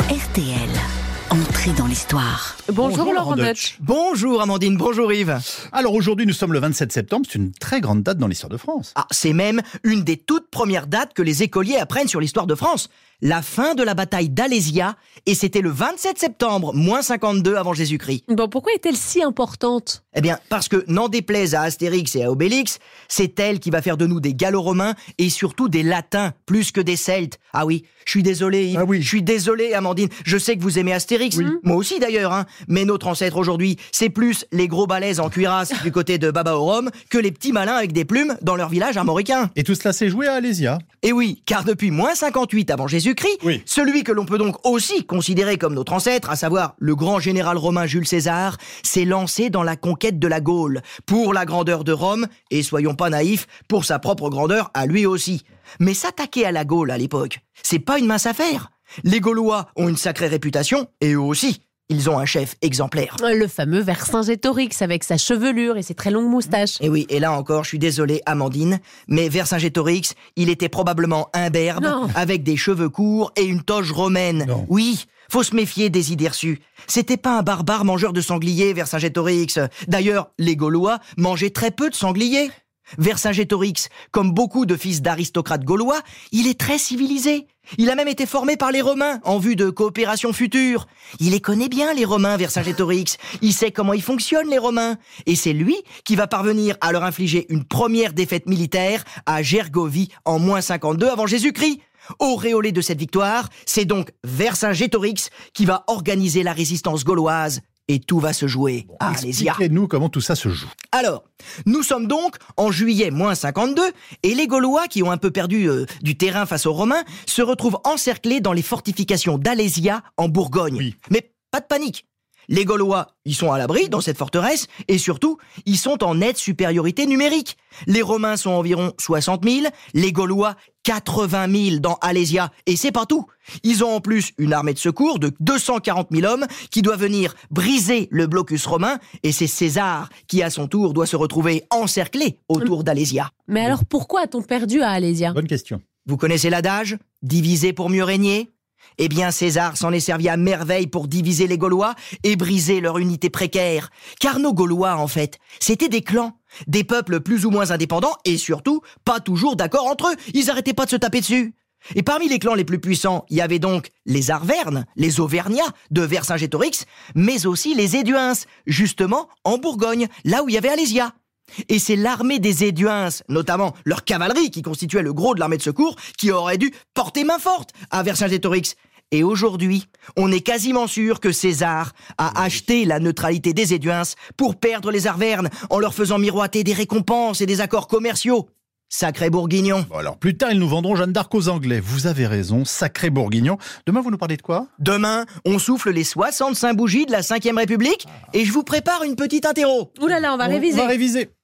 RTL. Entrée dans l'histoire. Bonjour, Bonjour, Laurent Laurent Deutsch. Bonjour Amandine, bonjour Yves. Alors aujourd'hui, nous sommes le 27 septembre, c'est une très grande date dans l'histoire de France. Ah, c'est même une des toutes premières dates que les écoliers apprennent sur l'histoire de France. La fin de la bataille d'Alésia, et c'était le 27 septembre, moins 52 avant Jésus-Christ. Bon, pourquoi est-elle si importante? Eh bien, parce que, n'en déplaise à Astérix et à Obélix, c'est elle qui va faire de nous des Gallo-Romains et surtout des Latins, plus que des Celtes. Ah oui, je suis désolé Yves, Ah oui. je suis désolé Amandine, je sais que vous aimez Astérix, moi aussi d'ailleurs, hein. mais notre ancêtre aujourd'hui, c'est plus les gros balaises en cuirasse du côté de Baba au Rhum que les petits malins avec des plumes dans leur village armoricain. Et tout cela s'est joué à Alésia. Et oui, car depuis moins 58 avant Jésus-Christ, Oui. celui que l'on peut donc aussi considérer comme notre ancêtre, à savoir le grand général romain Jules César, s'est lancé dans la conquête de la Gaule, pour la grandeur de Rome, et soyons pas naïfs, pour sa propre grandeur à lui aussi. Mais s'attaquer à la Gaule à l'époque, c'est pas une mince affaire. Les Gaulois ont une sacrée réputation, et eux aussi, ils ont un chef exemplaire. Le fameux Vercingétorix avec sa chevelure et ses très longues moustaches. Et oui, et là encore, je suis désolé, Amandine, mais Vercingétorix, il était probablement imberbe, Non. avec des cheveux courts et une toge romaine. Non. Oui, faut se méfier des idées reçues. C'était pas un barbare mangeur de sangliers, Vercingétorix. D'ailleurs, les Gaulois mangeaient très peu de sangliers. Vercingétorix, comme beaucoup de fils d'aristocrates gaulois, il est très civilisé. Il a même été formé par les Romains en vue de coopération future. Il les connaît bien, les Romains, Vercingétorix. Il sait comment ils fonctionnent, les Romains. Et c'est lui qui va parvenir à leur infliger une première défaite militaire à Gergovie en moins 52 avant Jésus-Christ. Auréolé de cette victoire, c'est donc Vercingétorix qui va organiser la résistance gauloise. Et tout va se jouer à Alésia. Expliquez-nous comment tout ça se joue. Alors, nous sommes donc en juillet moins 52, et les Gaulois, qui ont un peu perdu euh, du terrain face aux Romains, se retrouvent encerclés dans les fortifications d'Alésia, en Bourgogne. Oui. Mais pas de panique. Les Gaulois, ils sont à l'abri dans cette forteresse, et surtout, ils sont en nette supériorité numérique. Les Romains sont environ 60 000, les Gaulois 80 000 dans Alésia, et c'est pas tout. Ils ont en plus une armée de secours de 240 000 hommes qui doit venir briser le blocus romain, et c'est César qui, à son tour, doit se retrouver encerclé autour d'Alésia. Mais alors pourquoi a-t-on perdu à Alésia Bonne question. Vous connaissez l'adage Diviser pour mieux régner? Eh bien, César s'en est servi à merveille pour diviser les Gaulois et briser leur unité précaire. Car nos Gaulois, en fait, c'était des clans. Des peuples plus ou moins indépendants et surtout pas toujours d'accord entre eux. Ils arrêtaient pas de se taper dessus. Et parmi les clans les plus puissants, il y avait donc les Arvernes, les Auvergnats de Vercingétorix, mais aussi les Éduins, justement en Bourgogne, là où il y avait Alésia. Et c'est l'armée des Éduins, notamment leur cavalerie qui constituait le gros de l'armée de secours, qui aurait dû porter main forte à Vercingétorix. Et aujourd'hui, on est quasiment sûr que César a acheté la neutralité des Éduins pour perdre les Arvernes en leur faisant miroiter des récompenses et des accords commerciaux. Sacré bourguignon. Bon, alors plus tard, ils nous vendront Jeanne d'Arc aux Anglais. Vous avez raison, sacré bourguignon. Demain, vous nous parlez de quoi? Demain, on souffle les 65 bougies de la 5ème République et je vous prépare une petite interro. Ouh là là, on va réviser. On va réviser.